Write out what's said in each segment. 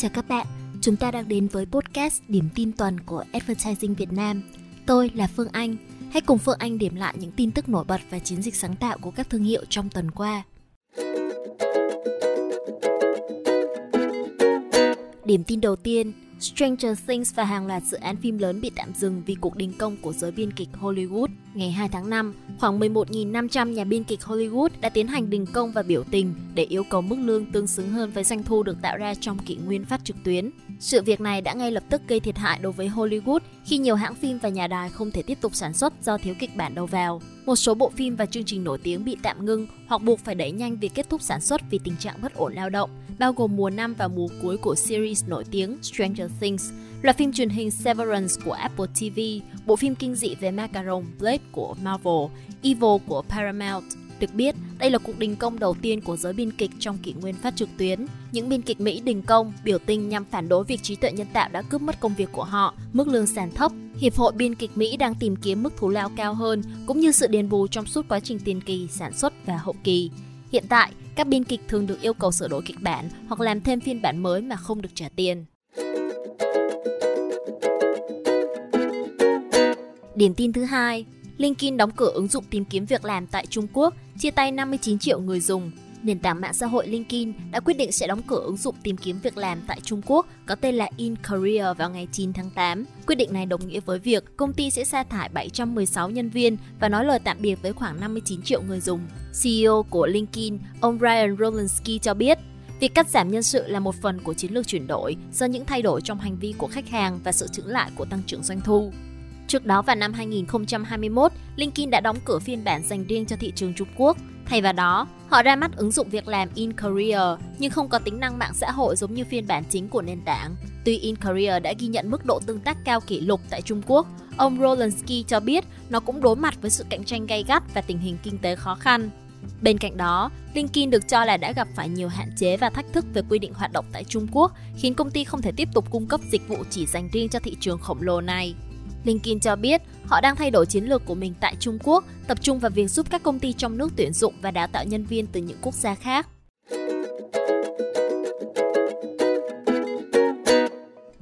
Chào các bạn, chúng ta đang đến với podcast điểm tin tuần của Advertising Việt Nam. Tôi là Phương Anh. Hãy cùng Phương Anh điểm lại những tin tức nổi bật và chiến dịch sáng tạo của các thương hiệu trong tuần qua. Điểm tin đầu tiên, Stranger Things và hàng loạt dự án phim lớn bị tạm dừng vì cuộc đình công của giới biên kịch Hollywood. Ngày 2 tháng 5, khoảng 11.500 nhà biên kịch Hollywood đã tiến hành đình công và biểu tình để yêu cầu mức lương tương xứng hơn với doanh thu được tạo ra trong kỷ nguyên phát trực tuyến. Sự việc này đã ngay lập tức gây thiệt hại đối với Hollywood khi nhiều hãng phim và nhà đài không thể tiếp tục sản xuất do thiếu kịch bản đầu vào. Một số bộ phim và chương trình nổi tiếng bị tạm ngưng hoặc buộc phải đẩy nhanh việc kết thúc sản xuất vì tình trạng bất ổn lao động, bao gồm mùa năm và mùa cuối của series nổi tiếng Stranger Things, loạt phim truyền hình Severance của Apple TV, bộ phim kinh dị về Macaron Blade của Marvel, Evil của Paramount. Được biết, đây là cuộc đình công đầu tiên của giới biên kịch trong kỷ nguyên phát trực tuyến. Những biên kịch Mỹ đình công, biểu tình nhằm phản đối việc trí tuệ nhân tạo đã cướp mất công việc của họ, mức lương sàn thấp. Hiệp hội biên kịch Mỹ đang tìm kiếm mức thù lao cao hơn, cũng như sự đền bù trong suốt quá trình tiền kỳ, sản xuất và hậu kỳ. Hiện tại, các biên kịch thường được yêu cầu sửa đổi kịch bản hoặc làm thêm phiên bản mới mà không được trả tiền. Điểm tin thứ hai, LinkedIn đóng cửa ứng dụng tìm kiếm việc làm tại Trung Quốc, chia tay 59 triệu người dùng. Nền tảng mạng xã hội LinkedIn đã quyết định sẽ đóng cửa ứng dụng tìm kiếm việc làm tại Trung Quốc có tên là In Career vào ngày 9 tháng 8. Quyết định này đồng nghĩa với việc công ty sẽ sa thải 716 nhân viên và nói lời tạm biệt với khoảng 59 triệu người dùng. CEO của LinkedIn, ông Ryan Rolinski cho biết, Việc cắt giảm nhân sự là một phần của chiến lược chuyển đổi do những thay đổi trong hành vi của khách hàng và sự chững lại của tăng trưởng doanh thu. Trước đó vào năm 2021, LinkedIn đã đóng cửa phiên bản dành riêng cho thị trường Trung Quốc. Thay vào đó, họ ra mắt ứng dụng việc làm In Career nhưng không có tính năng mạng xã hội giống như phiên bản chính của nền tảng. Tuy In Career đã ghi nhận mức độ tương tác cao kỷ lục tại Trung Quốc, ông Rolansky cho biết nó cũng đối mặt với sự cạnh tranh gay gắt và tình hình kinh tế khó khăn. Bên cạnh đó, LinkedIn được cho là đã gặp phải nhiều hạn chế và thách thức về quy định hoạt động tại Trung Quốc, khiến công ty không thể tiếp tục cung cấp dịch vụ chỉ dành riêng cho thị trường khổng lồ này. LinkedIn cho biết họ đang thay đổi chiến lược của mình tại Trung Quốc, tập trung vào việc giúp các công ty trong nước tuyển dụng và đào tạo nhân viên từ những quốc gia khác.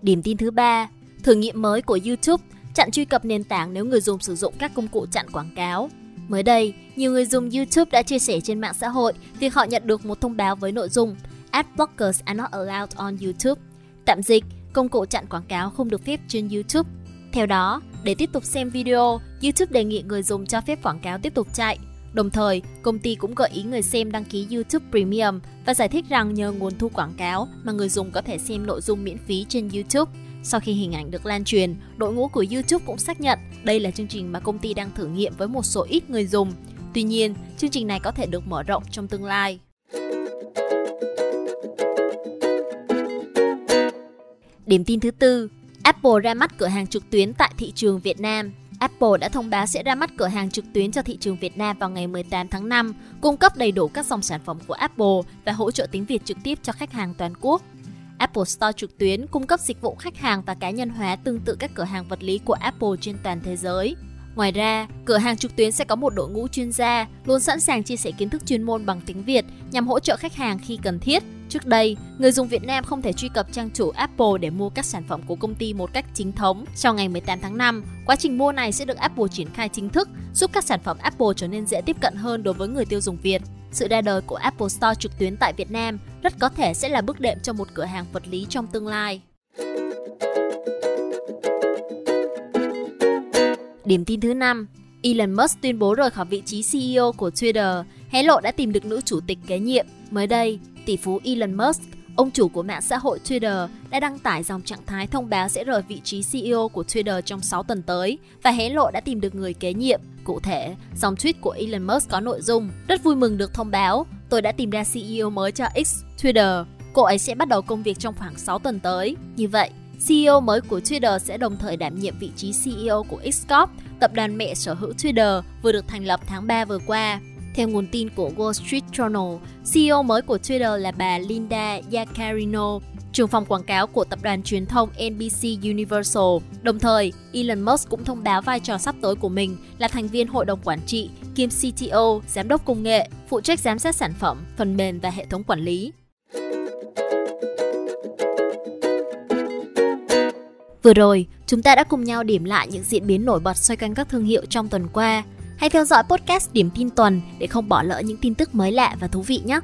Điểm tin thứ ba, thử nghiệm mới của YouTube chặn truy cập nền tảng nếu người dùng sử dụng các công cụ chặn quảng cáo. Mới đây, nhiều người dùng YouTube đã chia sẻ trên mạng xã hội việc họ nhận được một thông báo với nội dung Ad blockers are not allowed on YouTube. Tạm dịch, công cụ chặn quảng cáo không được phép trên YouTube. Theo đó, để tiếp tục xem video, YouTube đề nghị người dùng cho phép quảng cáo tiếp tục chạy. Đồng thời, công ty cũng gợi ý người xem đăng ký YouTube Premium và giải thích rằng nhờ nguồn thu quảng cáo mà người dùng có thể xem nội dung miễn phí trên YouTube. Sau khi hình ảnh được lan truyền, đội ngũ của YouTube cũng xác nhận đây là chương trình mà công ty đang thử nghiệm với một số ít người dùng. Tuy nhiên, chương trình này có thể được mở rộng trong tương lai. Điểm tin thứ tư, Apple ra mắt cửa hàng trực tuyến tại thị trường Việt Nam. Apple đã thông báo sẽ ra mắt cửa hàng trực tuyến cho thị trường Việt Nam vào ngày 18 tháng 5, cung cấp đầy đủ các dòng sản phẩm của Apple và hỗ trợ tiếng Việt trực tiếp cho khách hàng toàn quốc. Apple Store trực tuyến cung cấp dịch vụ khách hàng và cá nhân hóa tương tự các cửa hàng vật lý của Apple trên toàn thế giới. Ngoài ra, cửa hàng trực tuyến sẽ có một đội ngũ chuyên gia luôn sẵn sàng chia sẻ kiến thức chuyên môn bằng tiếng Việt nhằm hỗ trợ khách hàng khi cần thiết. Trước đây, người dùng Việt Nam không thể truy cập trang chủ Apple để mua các sản phẩm của công ty một cách chính thống. Sau ngày 18 tháng 5, quá trình mua này sẽ được Apple triển khai chính thức, giúp các sản phẩm Apple trở nên dễ tiếp cận hơn đối với người tiêu dùng Việt. Sự ra đời của Apple Store trực tuyến tại Việt Nam rất có thể sẽ là bước đệm cho một cửa hàng vật lý trong tương lai. Điểm tin thứ 5, Elon Musk tuyên bố rời khỏi vị trí CEO của Twitter, hé lộ đã tìm được nữ chủ tịch kế nhiệm. Mới đây, tỷ phú Elon Musk, ông chủ của mạng xã hội Twitter, đã đăng tải dòng trạng thái thông báo sẽ rời vị trí CEO của Twitter trong 6 tuần tới và hé lộ đã tìm được người kế nhiệm. Cụ thể, dòng tweet của Elon Musk có nội dung Rất vui mừng được thông báo, tôi đã tìm ra CEO mới cho X, Twitter. Cô ấy sẽ bắt đầu công việc trong khoảng 6 tuần tới. Như vậy, CEO mới của Twitter sẽ đồng thời đảm nhiệm vị trí CEO của Xcorp, tập đoàn mẹ sở hữu Twitter vừa được thành lập tháng 3 vừa qua. Theo nguồn tin của Wall Street Journal, CEO mới của Twitter là bà Linda Yaccarino, trưởng phòng quảng cáo của tập đoàn truyền thông NBC Universal. Đồng thời, Elon Musk cũng thông báo vai trò sắp tới của mình là thành viên hội đồng quản trị, kiêm CTO, giám đốc công nghệ, phụ trách giám sát sản phẩm, phần mềm và hệ thống quản lý. Vừa rồi, chúng ta đã cùng nhau điểm lại những diễn biến nổi bật xoay quanh các thương hiệu trong tuần qua. Hãy theo dõi podcast Điểm tin tuần để không bỏ lỡ những tin tức mới lạ và thú vị nhé.